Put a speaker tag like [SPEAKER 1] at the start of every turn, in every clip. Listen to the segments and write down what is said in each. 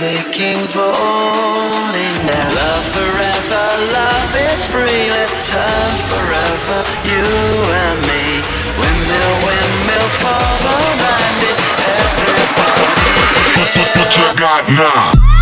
[SPEAKER 1] Taking voting now. Love forever, love is free. Let time forever, you and me. Windmill, windmill for the landing. Everybody.
[SPEAKER 2] You got now?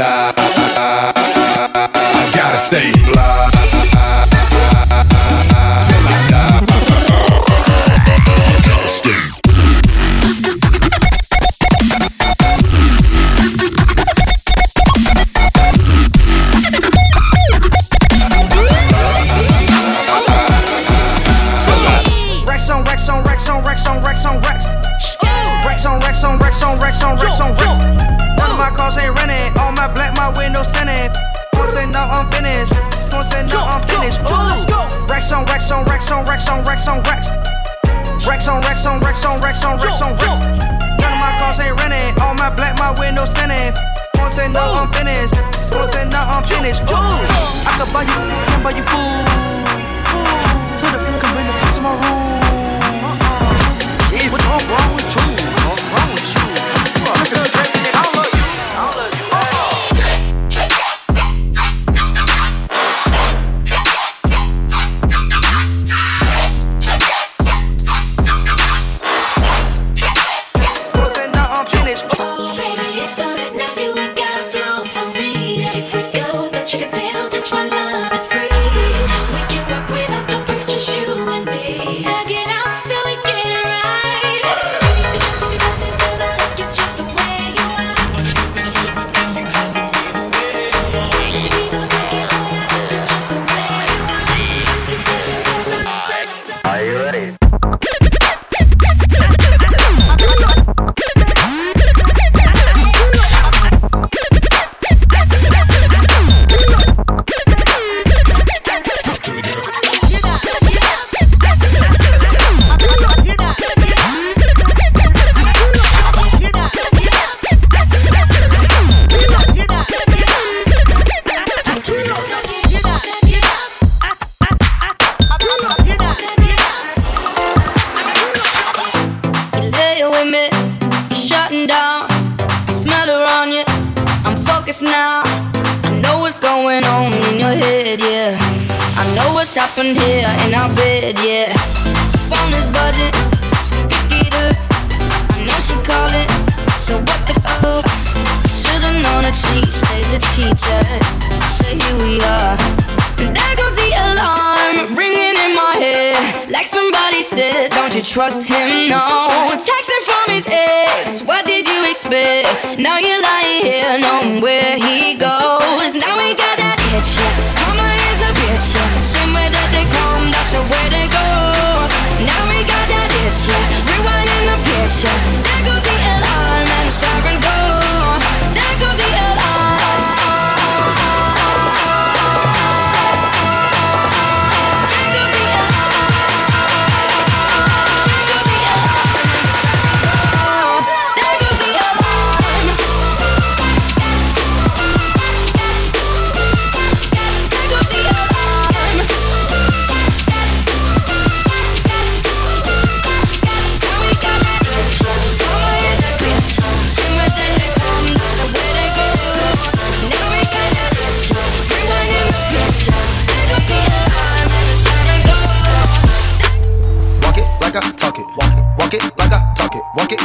[SPEAKER 3] I gotta stay.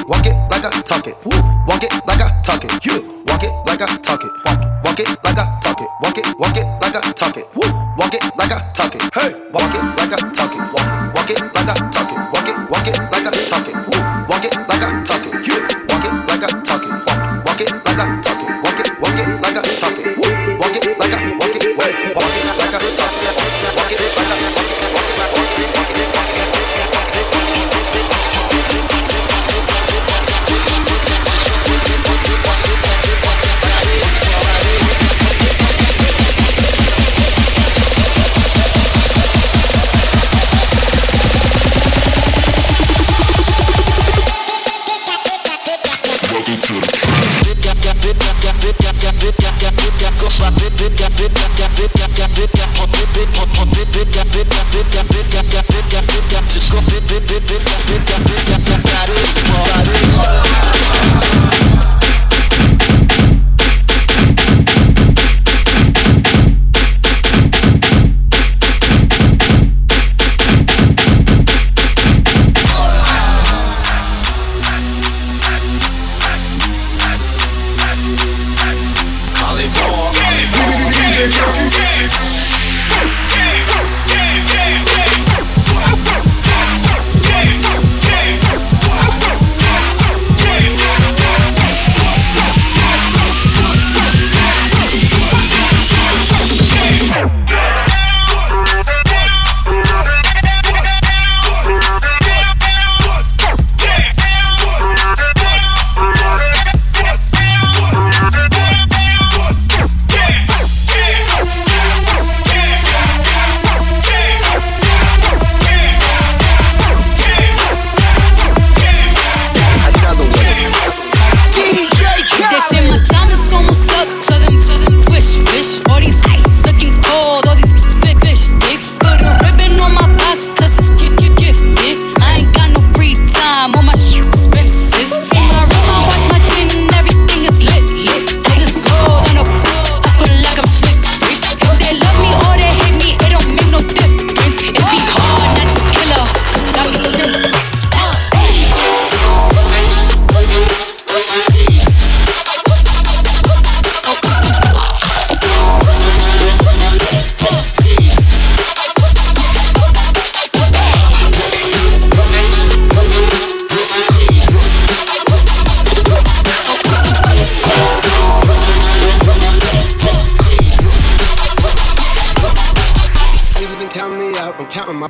[SPEAKER 3] walk it like I talk it. Woo.
[SPEAKER 4] Walk it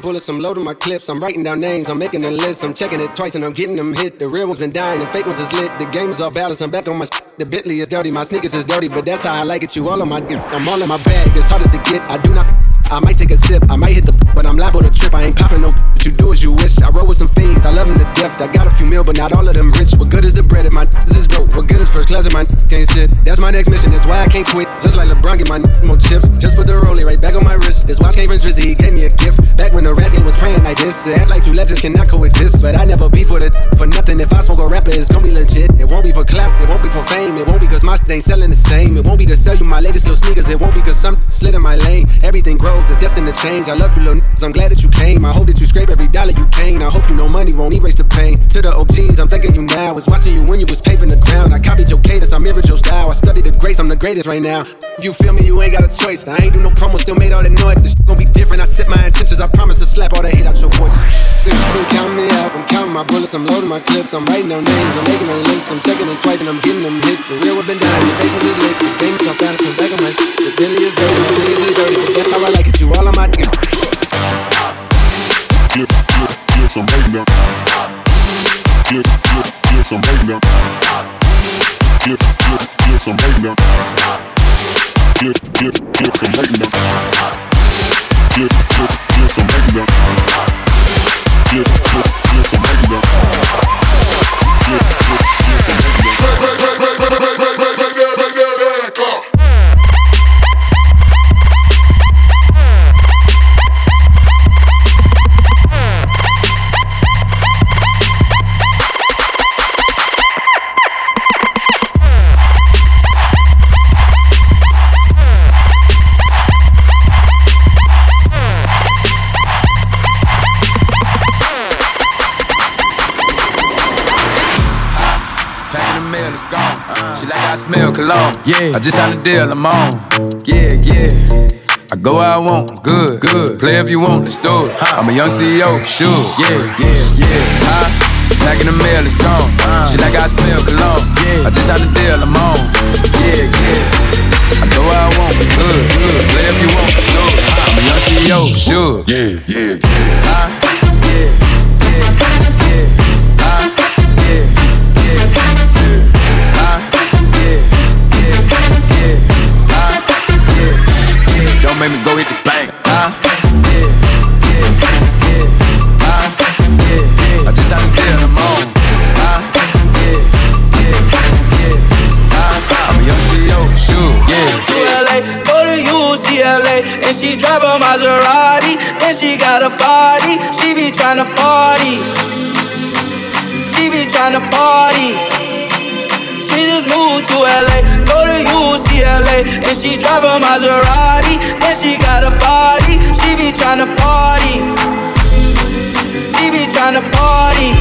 [SPEAKER 4] pull bullets, I'm loading my clips. I'm writing down names, I'm making a list. I'm checking it twice and I'm getting them hit. The real ones been dying, the fake ones is lit. The game is all balanced, I'm back on my sh- The Bentley is dirty, my sneakers is dirty, but that's how I like it. You all on my, I'm all in my bag. It's hard as to get. I do not. I might take a sip, I might hit the, but I'm liable to trip. I ain't popping no. But you do as you wish. I roll with some fiends, I love them to death. I got a few mil, but not all of them rich. What good is the bread if my is dope? What good is first class if my can't sit? That's my next mission, that's why I can't quit. Just like LeBron, get my more chips. Just put the rollie right back on my wrist. This watch came from Drizzy, he gave me a gift. Back when the rap game was praying like this. To act like two legends cannot coexist. But I never be for the for nothing. If I smoke a rapper, it's gonna be legit. It won't be for clout, it won't be for fame. It won't be cause my shit ain't selling the same. It won't be to sell you my latest little sneakers. It won't be cause some slid in my lane. Everything grows, it's destined to change. I love you, little niggas. I'm glad that you came. I hope that you scrape every dollar you came. I hope you know money won't erase the pain. To the OGs, I'm thanking you now. Was watching you when you was paving the ground. I copied I studied the greats, I'm the greatest right now. If you feel me, you ain't got a choice. I ain't do no promo, still made all the noise. This shit gon' be different. I set my intentions, I promise to slap all the hate out your voice. This been counting me out, I'm counting my bullets, I'm loading my clips, I'm writing down names, I'm making a list, I'm checking them twice and I'm getting them hit. The real have been dying, the faces is lit, the things I'm fast, I'm back on my The Billy is dirty, the Billy is dirty, but that's how I like it, you all on my dick.
[SPEAKER 5] Clip, clip, clips, I'm writing down. Clip, clip, clips, I'm writing down. Clip, clip, clips, I'm writing down. Clip, clip, clips, I'm. Clip, clip, clips, I'm. Clip, clip, clips, I'm. Clip, clip, clips, I'm
[SPEAKER 6] smell cologne. Yeah, I just signed a deal, I'm on. Yeah, yeah. I go where I want, good, good. Play if you want, let's do it. I'm a young CEO, sure. Yeah, yeah, yeah. Huh? Packing the mail, it's gone. She like I smell cologne. Yeah. I just signed a deal, I'm on. Yeah, yeah. I go where I want, good, good. Play if you want, let's do it. I'm a young CEO, sure.
[SPEAKER 5] Yeah, yeah, yeah.
[SPEAKER 6] Huh? make me go hit the bank. Uh, yeah, yeah, yeah, uh, yeah, yeah. I just had a deal I'm on. Uh, yeah, yeah, yeah, uh, I'm a young CEO, sure, yeah.
[SPEAKER 7] To LA, go to UCLA, and she drive a Maserati, and she got a to LA, go to UCLA, and she drive a Maserati, and she got a body. She be tryna party. She be tryna party.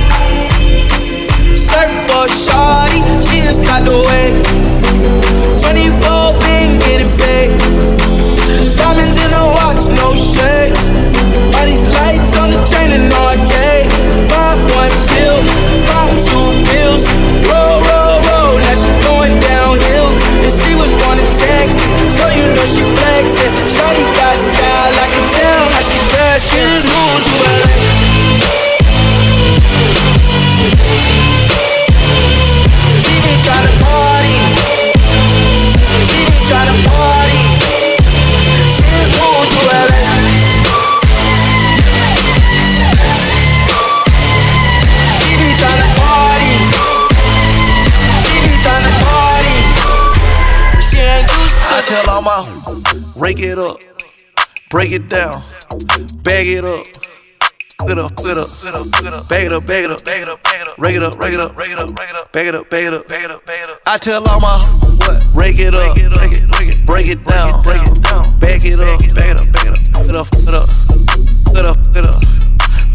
[SPEAKER 7] Surf for shawty, she just caught the wave. 24 been getting paid. Diamonds in a watch, no shades. All these lights on the chain and arcade. Shawty got style, I can tell how she dressed. She just to LA. She been tryna party. She been tryna party. She just to LA. She tryna party. She tryna party. She ain't used to.
[SPEAKER 8] I tell all my rake it up, break it down, bag it up. Up, it up, it up, it up, bag it up, bag it up, bag it up, bag it up, rake it up, rake it up, rake it up, rake it up, bag it up, bag it up, bag it up, bag it up. I tell all my what, rake it up, break it, break it, break down, break it down, bag it up, bag it up, bag it up, it up, it up, it up, it up.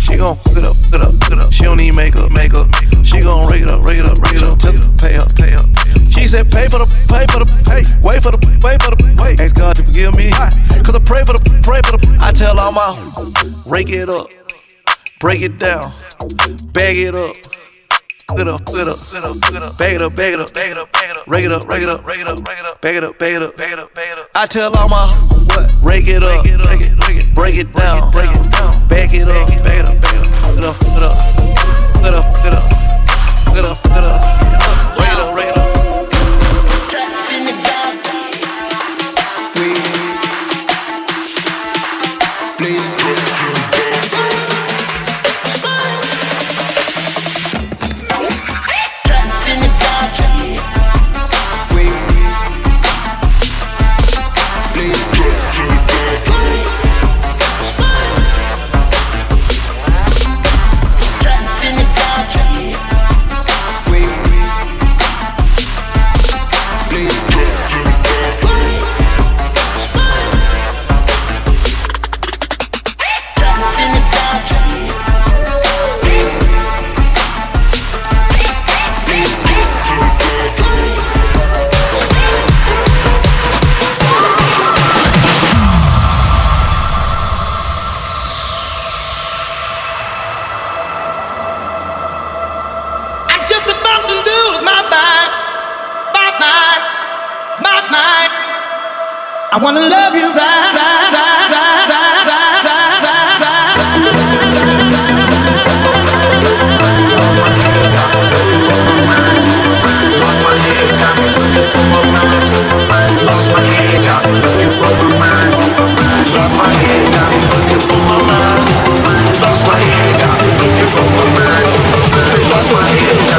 [SPEAKER 8] She gon' fuck it up, fuck it up, fuck it up. She don't need makeup, makeup. She gon' rake it up, rake it up, rake it up. Tell her pay up, pay up. She said pay for the, pay for the, pay. Wait for the, wait for the, wait. Ask God to forgive me. Cause I pray for the, pray for the. I tell all my, rake it up, break it down, bag it up. Get up, get up, get up, get up, bag it up, bag it up, bag it up, bag it up, rake it up, rake it up, rake it up, rake it up, bag it up, bag it up, bag it up, bag it up. I tell all my what? Rake it up, break it, break it, break it down, break it down, bag it up, bag it up, bag it up, get up, get up, get up, get up, get up, up,
[SPEAKER 7] I wanna love you right,
[SPEAKER 9] Lost my head, got me looking for my mind. Lost my head.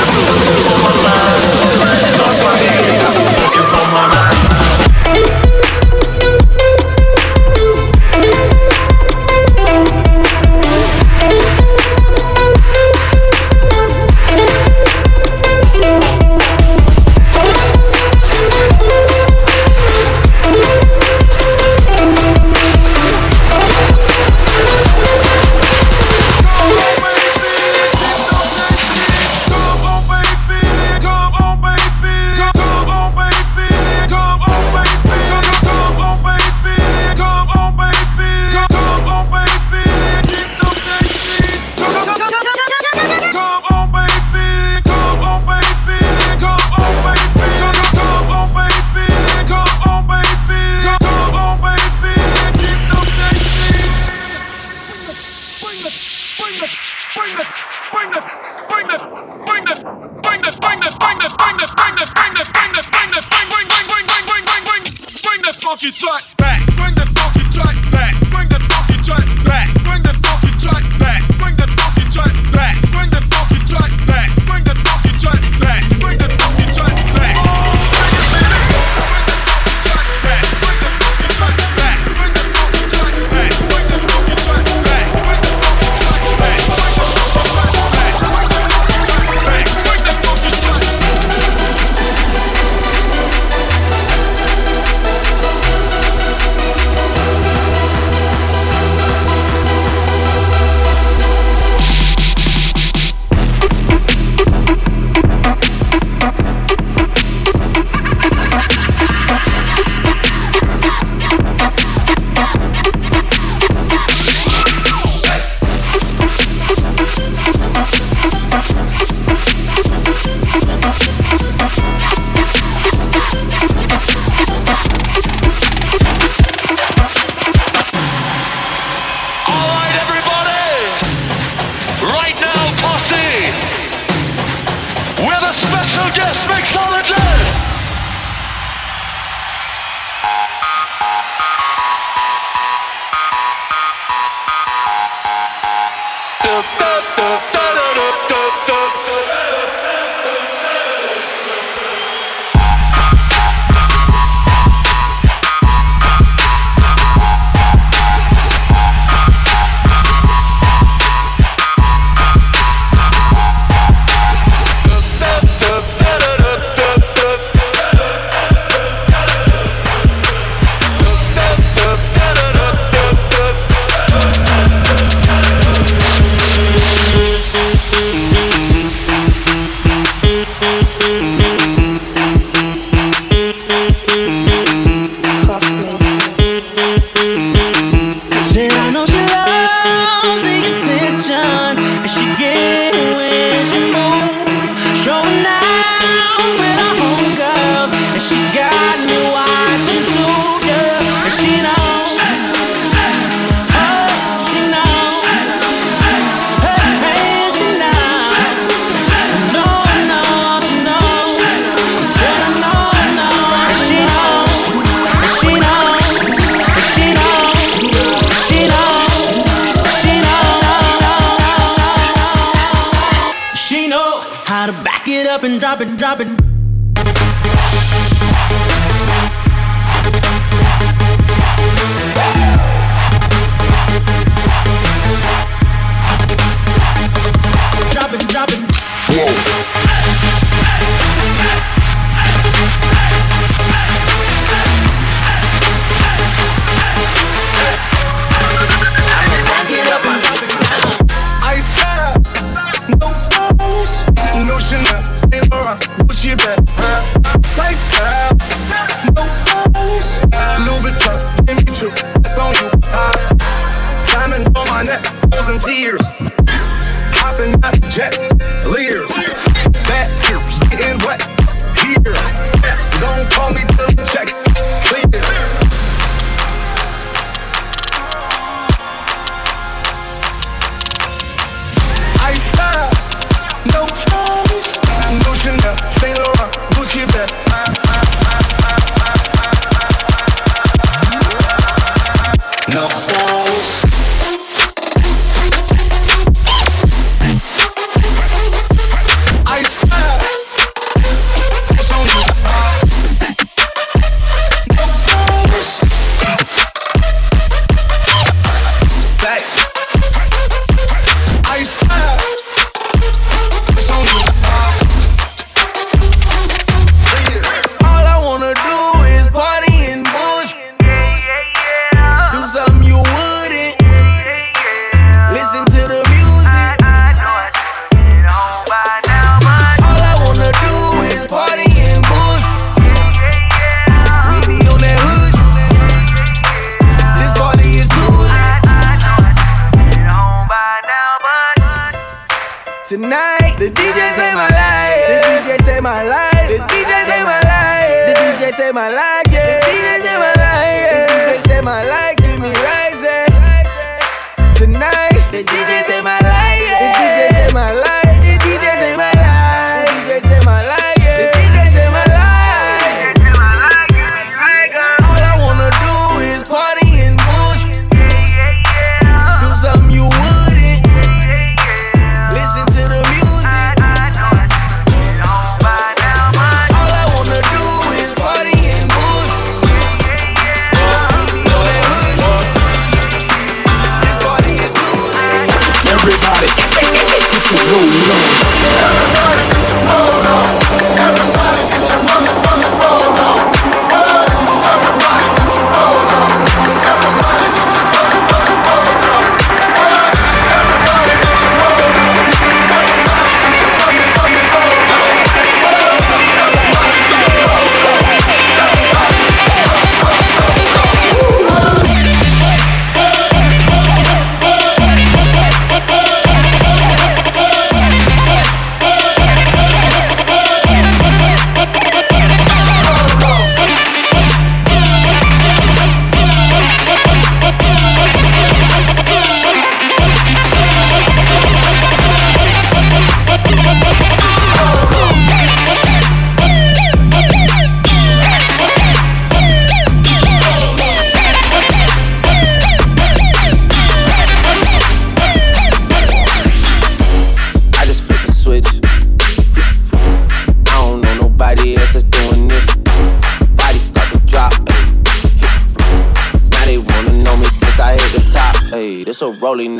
[SPEAKER 7] And drop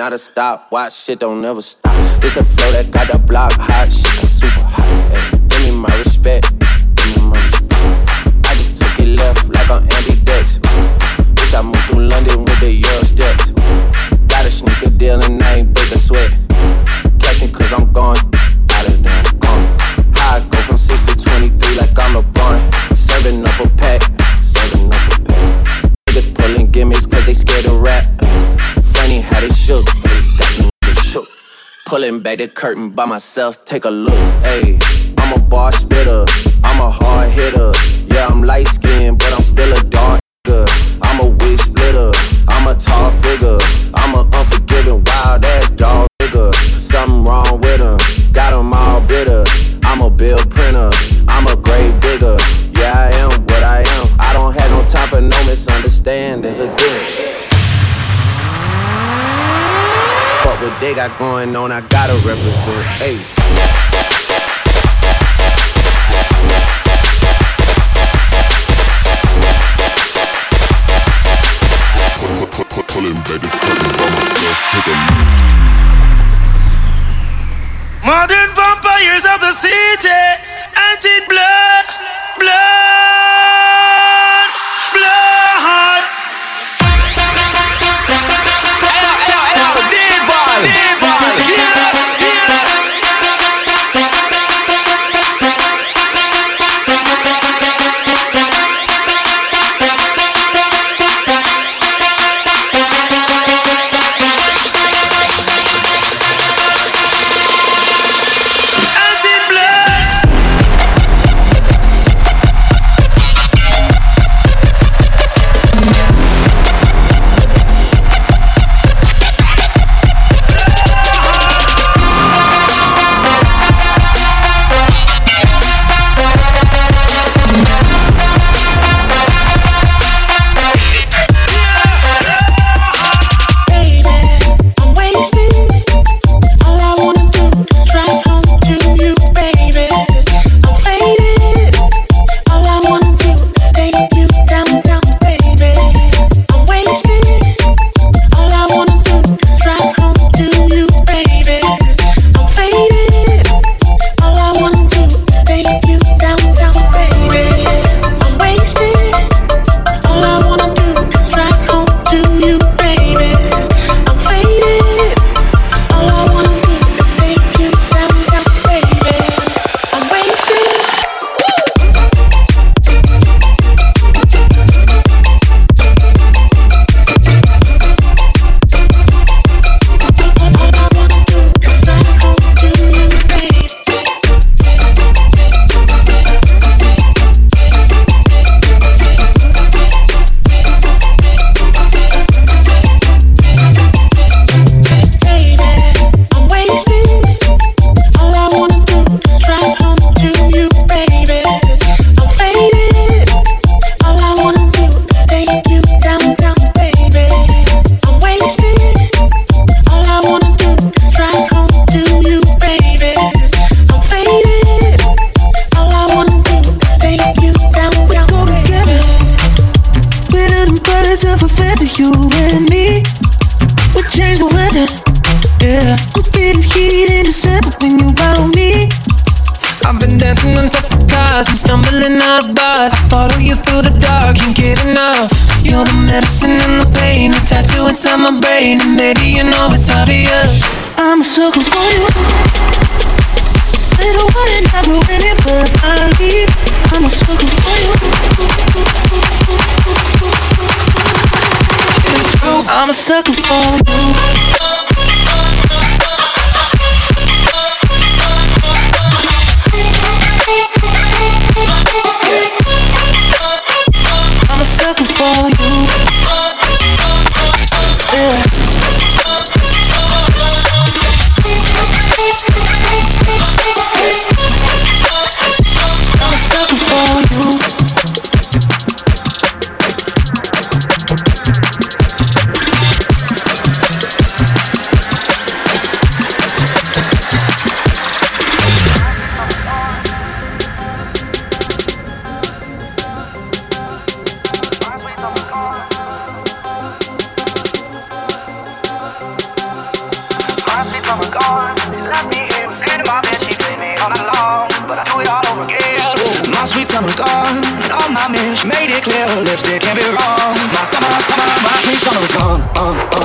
[SPEAKER 9] not a stop. Watch shit don't never stop. This the flow that got the block hot. Shit, super hot. And give me my respect. Pulling back the curtain by myself, take a look. Hey, I'm a bar spitter, I'm a hard hitter. Yeah, I'm light skinned, but I'm still a dark nigga. I'm a weak splitter, I'm a tall figure. I'm a unforgiving, wild ass dog nigga. Something wrong with him, got him all bitter. I'm a bill printer, I'm a what they got going on, I gotta represent. Hey.
[SPEAKER 10] Modern vampires of the city, anti blood.
[SPEAKER 11] looking for you. I said I
[SPEAKER 12] wouldn't ever win it, but I leave. I'm a sucker for you.
[SPEAKER 10] It's true,
[SPEAKER 12] I'm a sucker for you.
[SPEAKER 7] My made it clear, lipstick can't be wrong. My summer, summer, my sweet summer's gone. Um, um.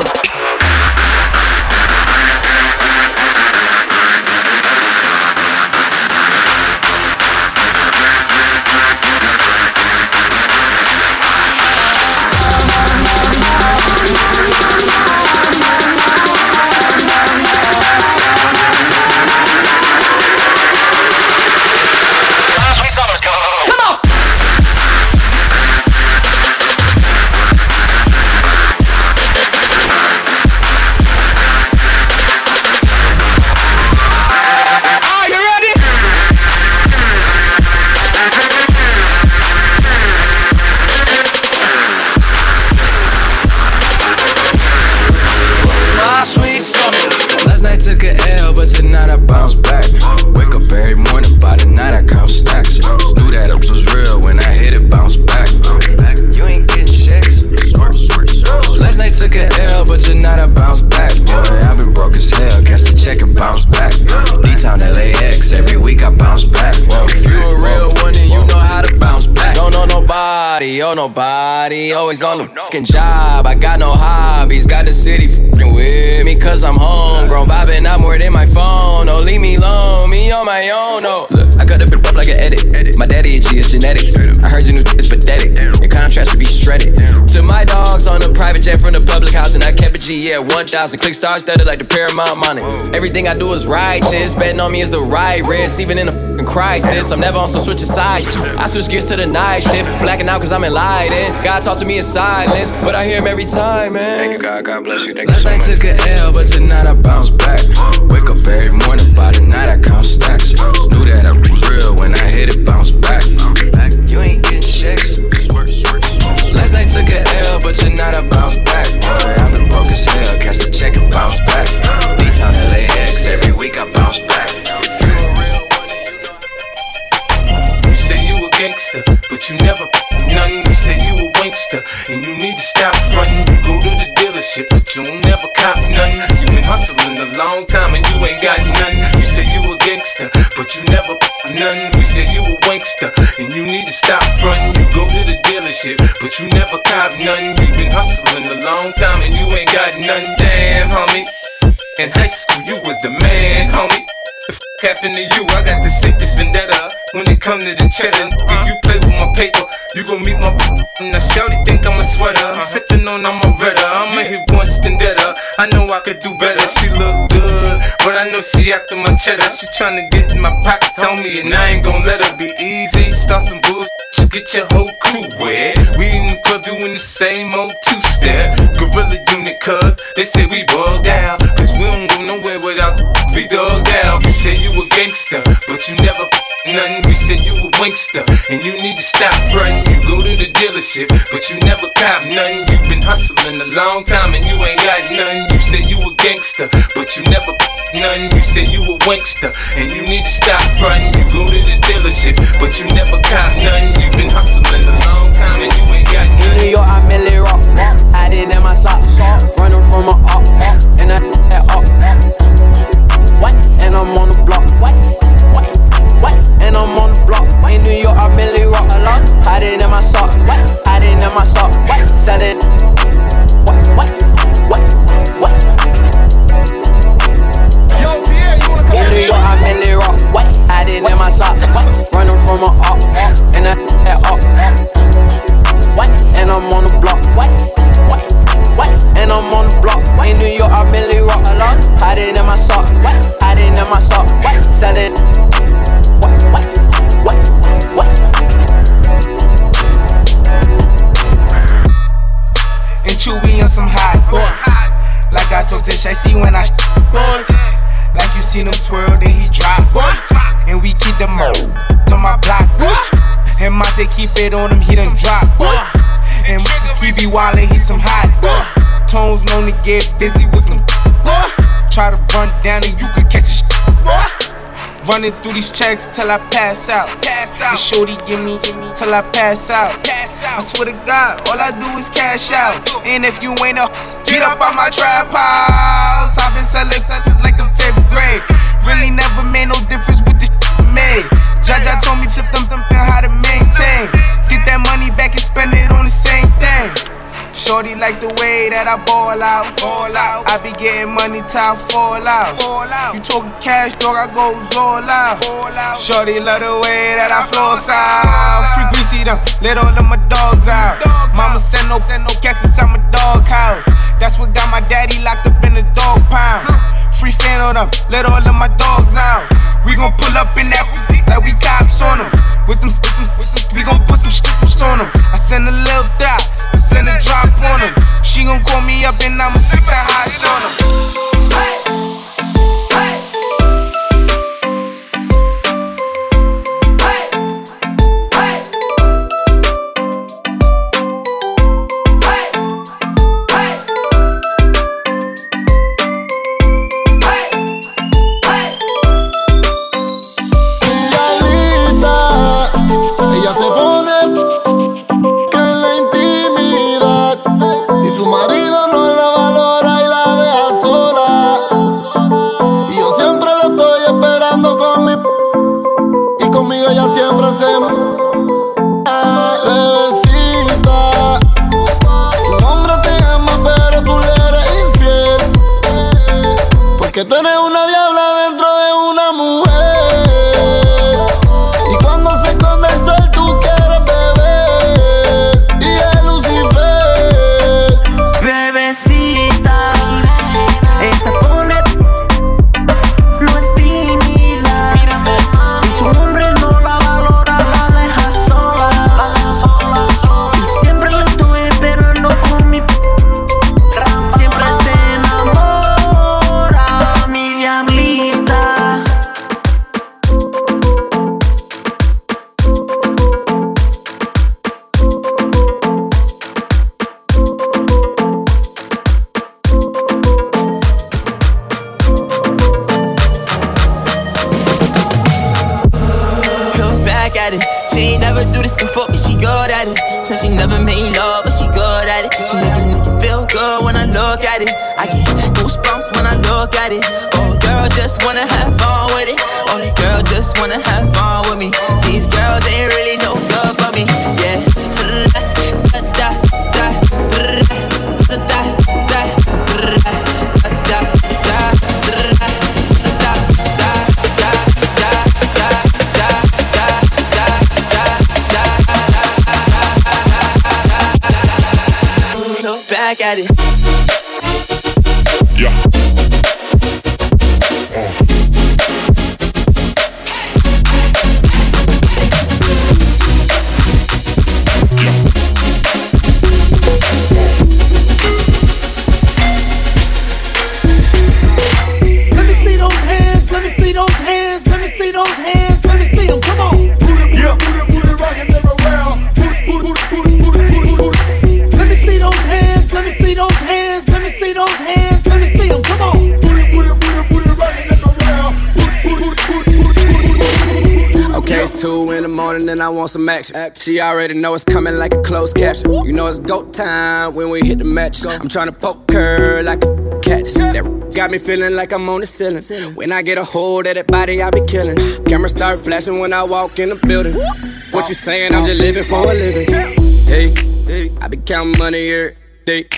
[SPEAKER 6] Nobody. Always on the fucking job. I got no hobbies. Got the city fucking with me, cause I'm homegrown. Vibing out more than my phone. Oh, leave me alone, me on my own. Oh, up like an edit. My daddy itchy is genetics. I heard your new is pathetic. Your contrast should be shredded. To my dogs on a private jet from the public house, and I kept a G, yeah, 1,000. Click stars studded like the Paramount money. Everything I do is righteous. Betting on me is the right risk, even in a crisis. I'm never on some switching sides. I switch gears to the night shift. Blacking out cause I'm enlightened. God talk to me in silence, but I hear him every time, man. Thank you, God. God bless you. Thank Last night took a L, but tonight I bounce back. Wake up every morning, by the night I count stacks. Knew that I real when I hit it, bounce back. You ain't getting checks. Last night took a L, but tonight I bounce back. Boy, I've been broke as hell. Catch the check and bounce back. D-Town LAX, every week I bounce back. A you
[SPEAKER 13] say you a gangster, but you never none. You say you a wankster, and you need to stop frontin'. You go to the dealership, but you don't never cop none. You been hustling a long time and you ain't got none. You say you a gangster, but you never none. We said you a wankster, and you need to stop frontin'. You go to the dealership, but you never cop none. You been hustling a long time and you ain't got none. Damn, homie. In high school, you was the man, homie. Happened to you? I got the sickest vendetta. When it come to the cheddar, if you play with my paper, you gon' meet my. Now Shawty think I'm a sweater. I'm sippin' on I'm a redder. I'ma hit once then. I know I could do better. She look good, but I know she after my cheddar. She tryna get in my pocket, on me, and I ain't gon' let her be easy. Start some bullshit. Get your whole crew wet. We in the club doing the same old two step. Gorilla unit, cuz they say we bug down. Cause we don't go nowhere without we dug down. You say you a gangster, but you never nothing. We said you a wankster, and you need to stop frontin'. You go to the dealership, but you never cop nothing. you been hustling a long time and you ain't got none. You say you a gangster, but you never nothing. You say you a wankster, and you need to stop frontin'. You go to the dealership, but you never cop nothing. you been hustling a long time and you ain't got none.
[SPEAKER 14] New York, I milly rock. Hiding in my socks. Running from a up. And I that up. What? And I'm on the block. What? What? What? And I'm on the block. In New York, I milly rock It on
[SPEAKER 15] him, he done drop boy. Uh, and he be wildin', he some hot boy. Uh, tones known to get busy with them boy. Uh, try to run down and you could catch a sh- boy. Running through these checks till I pass out. Pass out. The shorty give me, give me till I pass out. Pass out. I swear to God, all I do is cash out. And if you ain't a, get up on my trap house. I've been selling touches like the fifth grade. Really never made no difference with the shit made. Jaja told me Shorty like the way that I ball out, ball out. I be getting money till I fall out, fall out. You talking cash, dog? I go all out, all out. Shorty love the way that I flow out. Free greasy them, let all of my dogs out. Mama send no, no cats inside my dog house. That's what got my daddy locked up in the dog pound. Free fan on them, let all of my dogs out. We gon' pull up in that like we cops on them. With them, with them, with them we gon' put some shit on them. I send a little dot, I send a drop on them. She gon' call me up and I'ma sit the highs
[SPEAKER 16] on them.
[SPEAKER 17] Want some action. She already know it's coming like a closed caption. You know it's go time when we hit the match. I'm trying to poke her like a cactus. That got me feeling like I'm on the ceiling. When I get a hold of that body, I be killing. Camera start flashing when I walk in the building. What you saying? I'm just living for a living. Hey, I be counting money here. every day.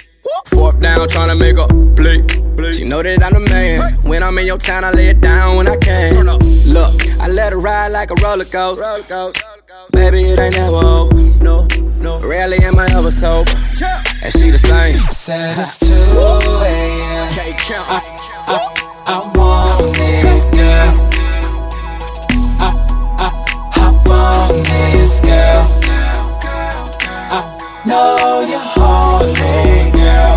[SPEAKER 17] Fourth down, trying to make a play. She know that I'm the man. When I'm in your town, I lay it down when I can. Look, I let her ride like a roller coaster. Baby, it ain't never over. No, no. Rarely am I ever sober. And she the same.
[SPEAKER 18] Said it's 2 a.m. I, I, I want it, girl. I, I, hop on this, girl. I know you're horny, girl.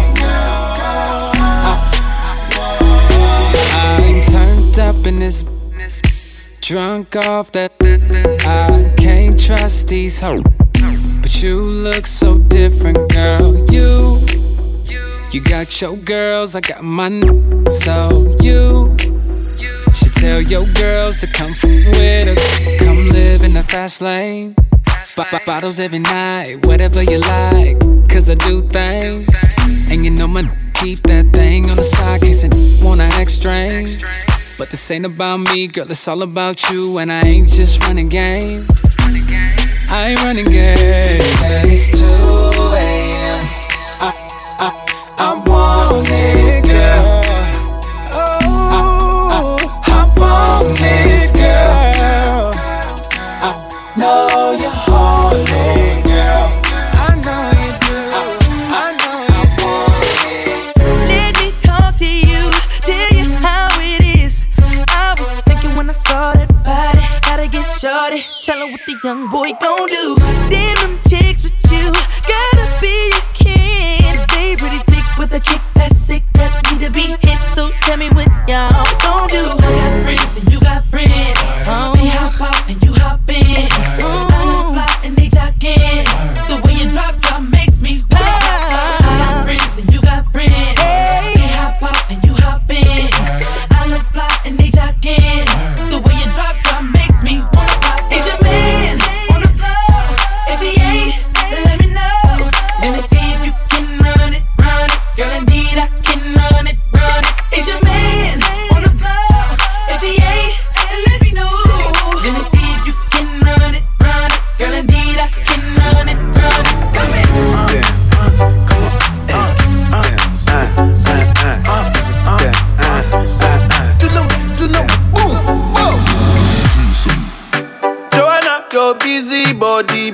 [SPEAKER 18] I'm turned up in this, drunk off that. I can't trust these hoes, but you look so different, girl. You, you got your girls, I got my. So you should tell your girls to come with us, come live in the fast lane. B- bottles every night, whatever you like, cause I do things. And you know my keep that thing on the side, case it wanna act strange. But this ain't about me, girl, it's all about you. And I ain't just running game. I ain't running game. It's 2 a.m. I, I, I want it, girl. Hop on this girl.
[SPEAKER 19] Shorty. Tell her what the young boy gon' do. Damn them chicks with you, gotta be a kid. They pretty thick with a kick that's sick that need to be hit. So tell me what y'all gon' do. I got friends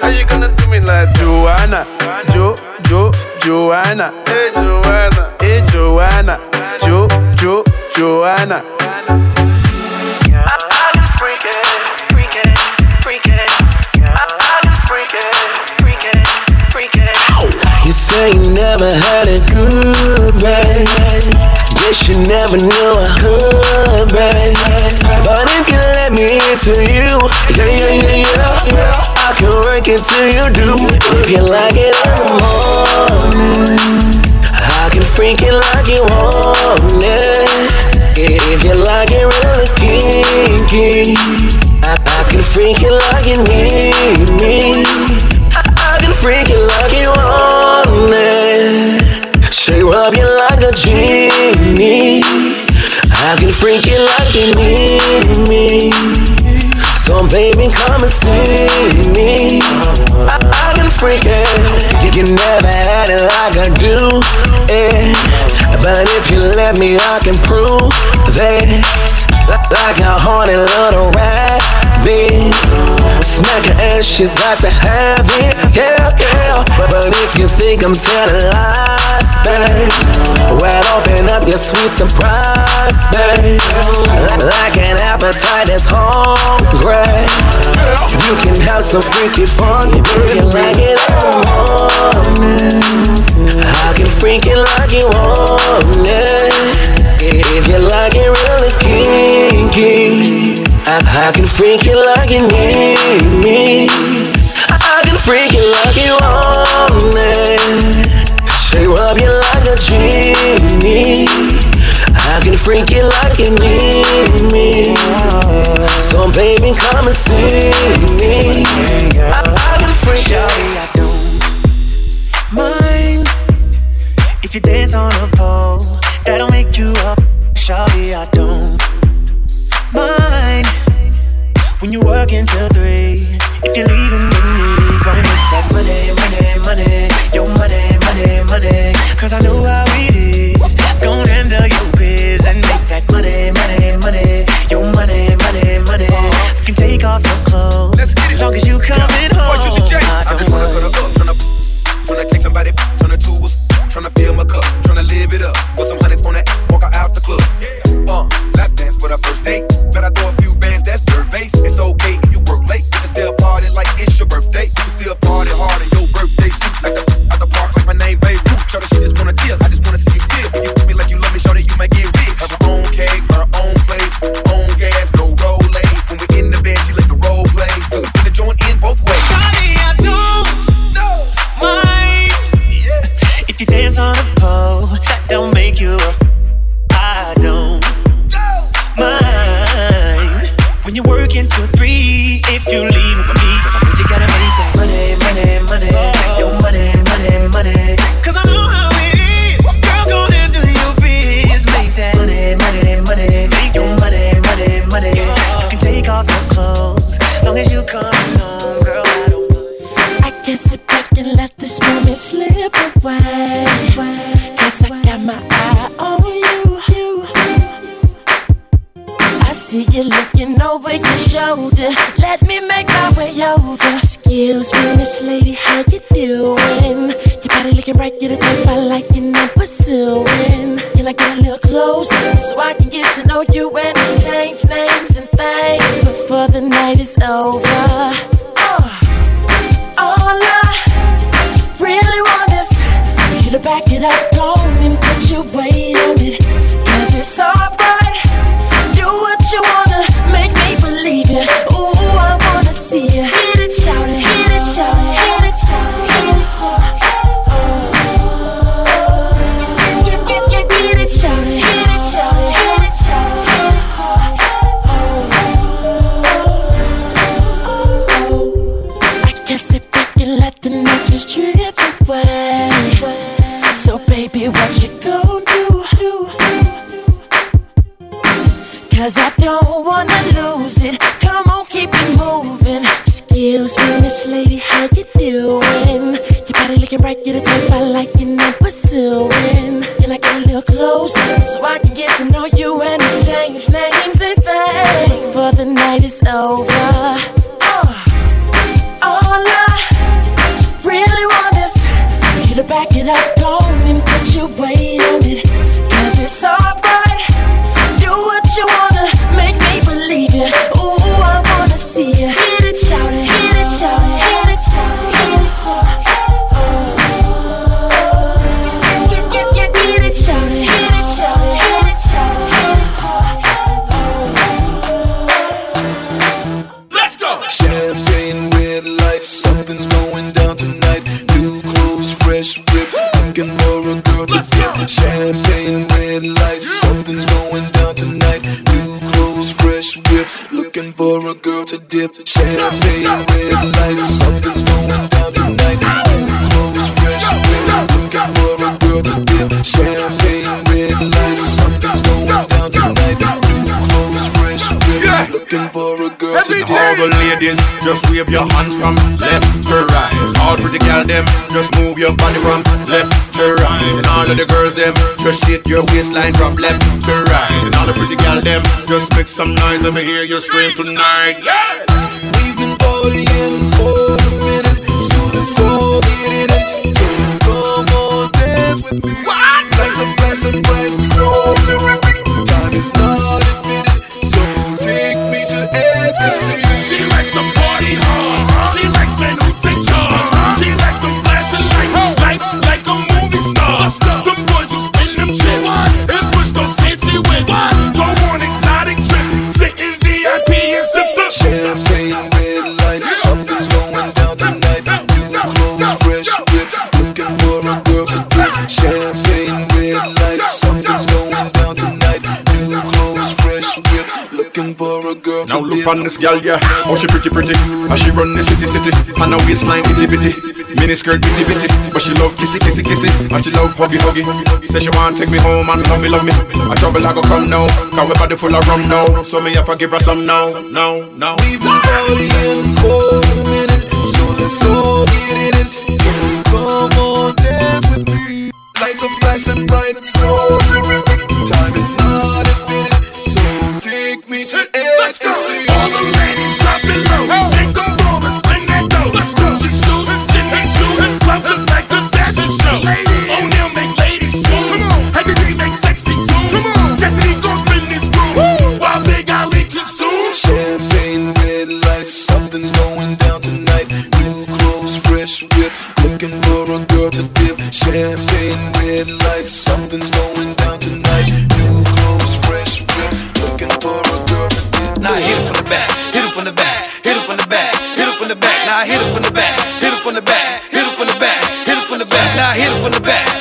[SPEAKER 8] How you gonna do me like Joanna, Jo, Jo, Joanna? Hey Joanna, hey Joanna, Jo, Jo, Joanna?
[SPEAKER 9] You say you never had it good, babe. Guess you never knew I could, babe. But if you let me into you, yeah, it till you do. If you like it in the morning, I can freak it like you want it. If you like it really kinky, I, I can freak it like you need me. I can freak it like you want it. Straight rub you like a genie. I can freak it like you need me. So baby, come and see me. I, I can freak it. You can never had it like I do. Yeah. But if you let me, I can prove that. Like, a horny little rabbit. Smack her she's got to have it. Yeah, yeah. But, but if you think I'm lies, babe, well, open up your sweet surprise, babe. Like, an appetite that's hungry. You can have some freaky fun if you like it morning. I can freak it like you want it. If you like it really kinky, I, can freak you like you need me. I can freak you like you want it. Shape up you like a genie. I can freak you like you need me. So baby, come and see me. I, I can freak
[SPEAKER 10] you. If you dance on a pole, that'll make you up. Shawty, I don't mind when you work until three. If you're leaving with me, gonna make that money, money, money. your money, money, money. Cause I know I
[SPEAKER 20] line from left to right. And all the pretty girl them, just make some noise. Let me hear you scream tonight. Yeah.
[SPEAKER 21] We've been partying for a minute, soon it's so get it. So come on, dance with me. What? Lights are flashing bright.
[SPEAKER 22] on
[SPEAKER 20] this gal, yeah. Oh, she pretty, pretty. And she run the city, city. And her waistline itty bitty. Miniskirt bitty bitty. But she love kissy, kissy, kissy. And she love huggy, huggy. Say she want take me home and love me, love me. I trouble, I go come now. Cause we body full of rum now. So me have to give her some now, now, now.
[SPEAKER 21] We've been partying for a minute. So let's all get in it. So come on, dance with me. Lights are flashing bright. So to
[SPEAKER 23] hit him from the back.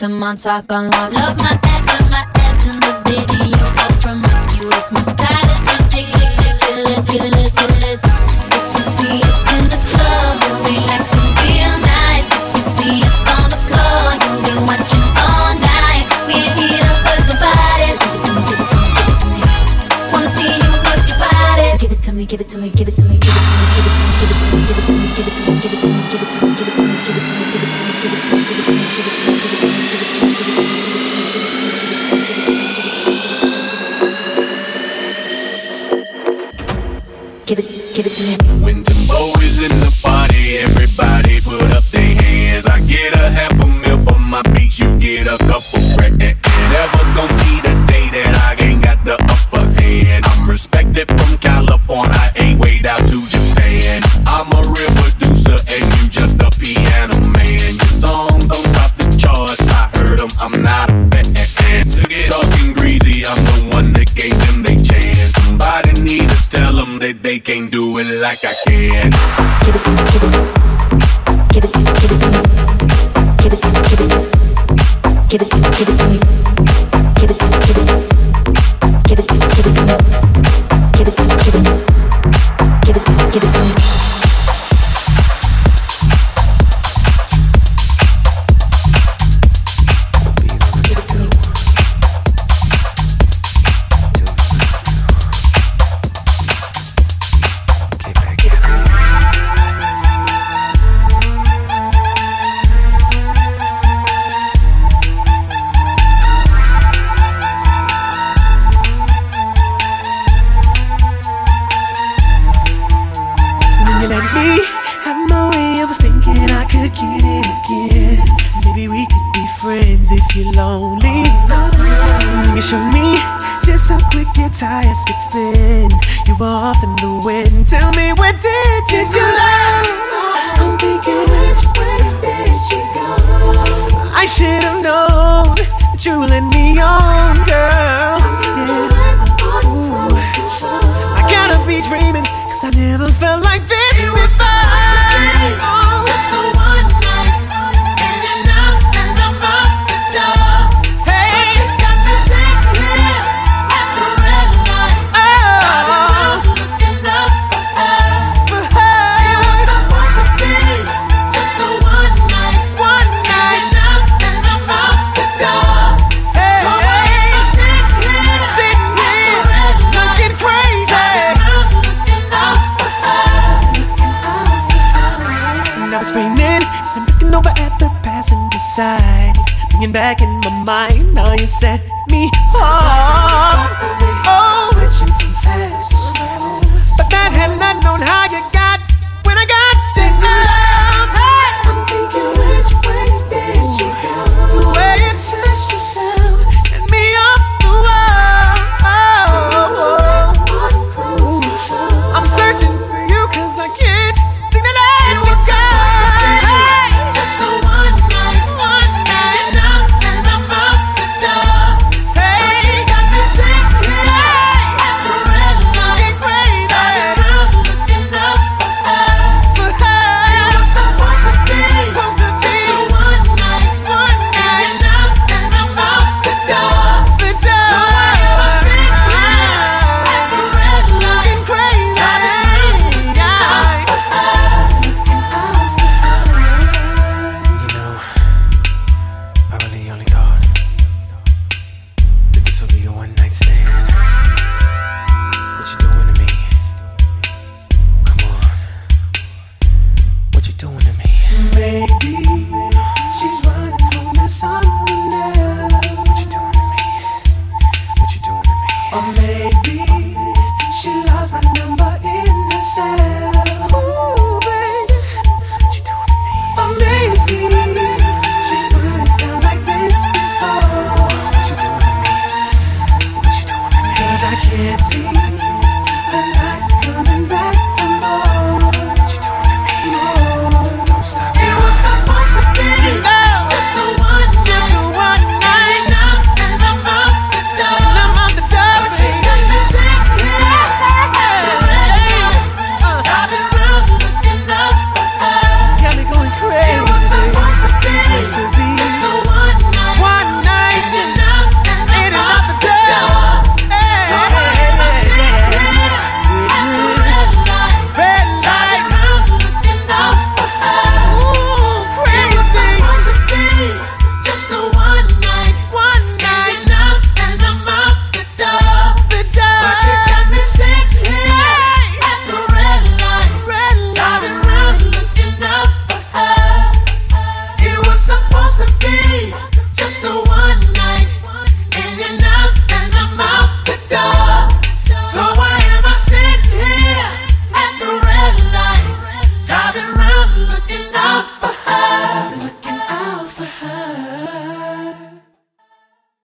[SPEAKER 24] to
[SPEAKER 25] Montauk on Love my
[SPEAKER 26] friends if you're lonely. You show me just how quick your tires could spin. You off in the wind. Tell me where did you go? I'm thinking which way did you go? I should have known that you let me on, girl. Yeah. I gotta be dreaming, cause I never felt like this before. came back in my mind. Now you set me off. Oh, but that had not known how.